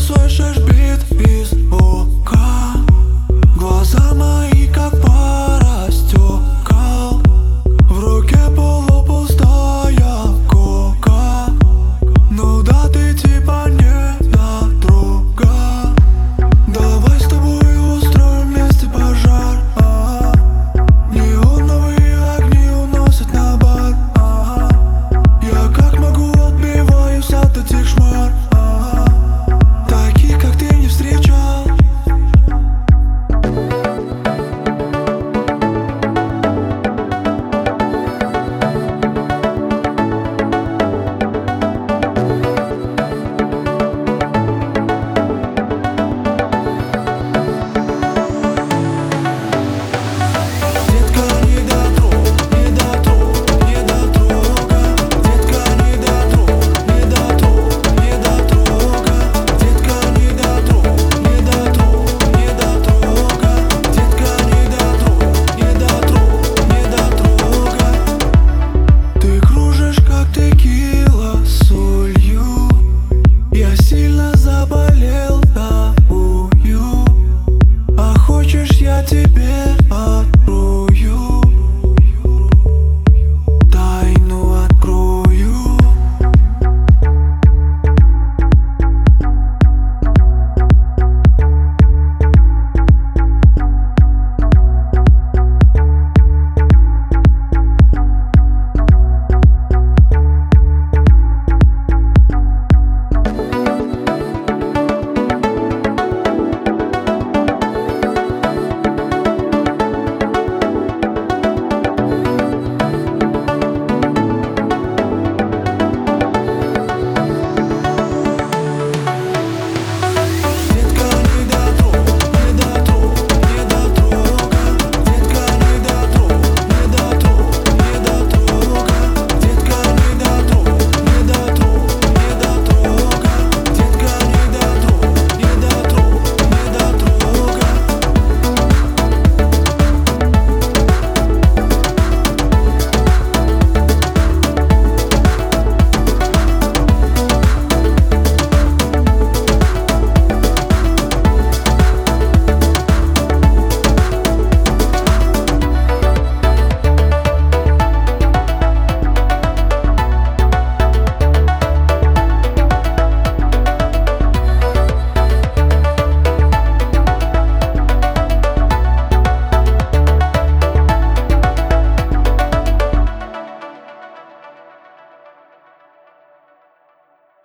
слышишь бит из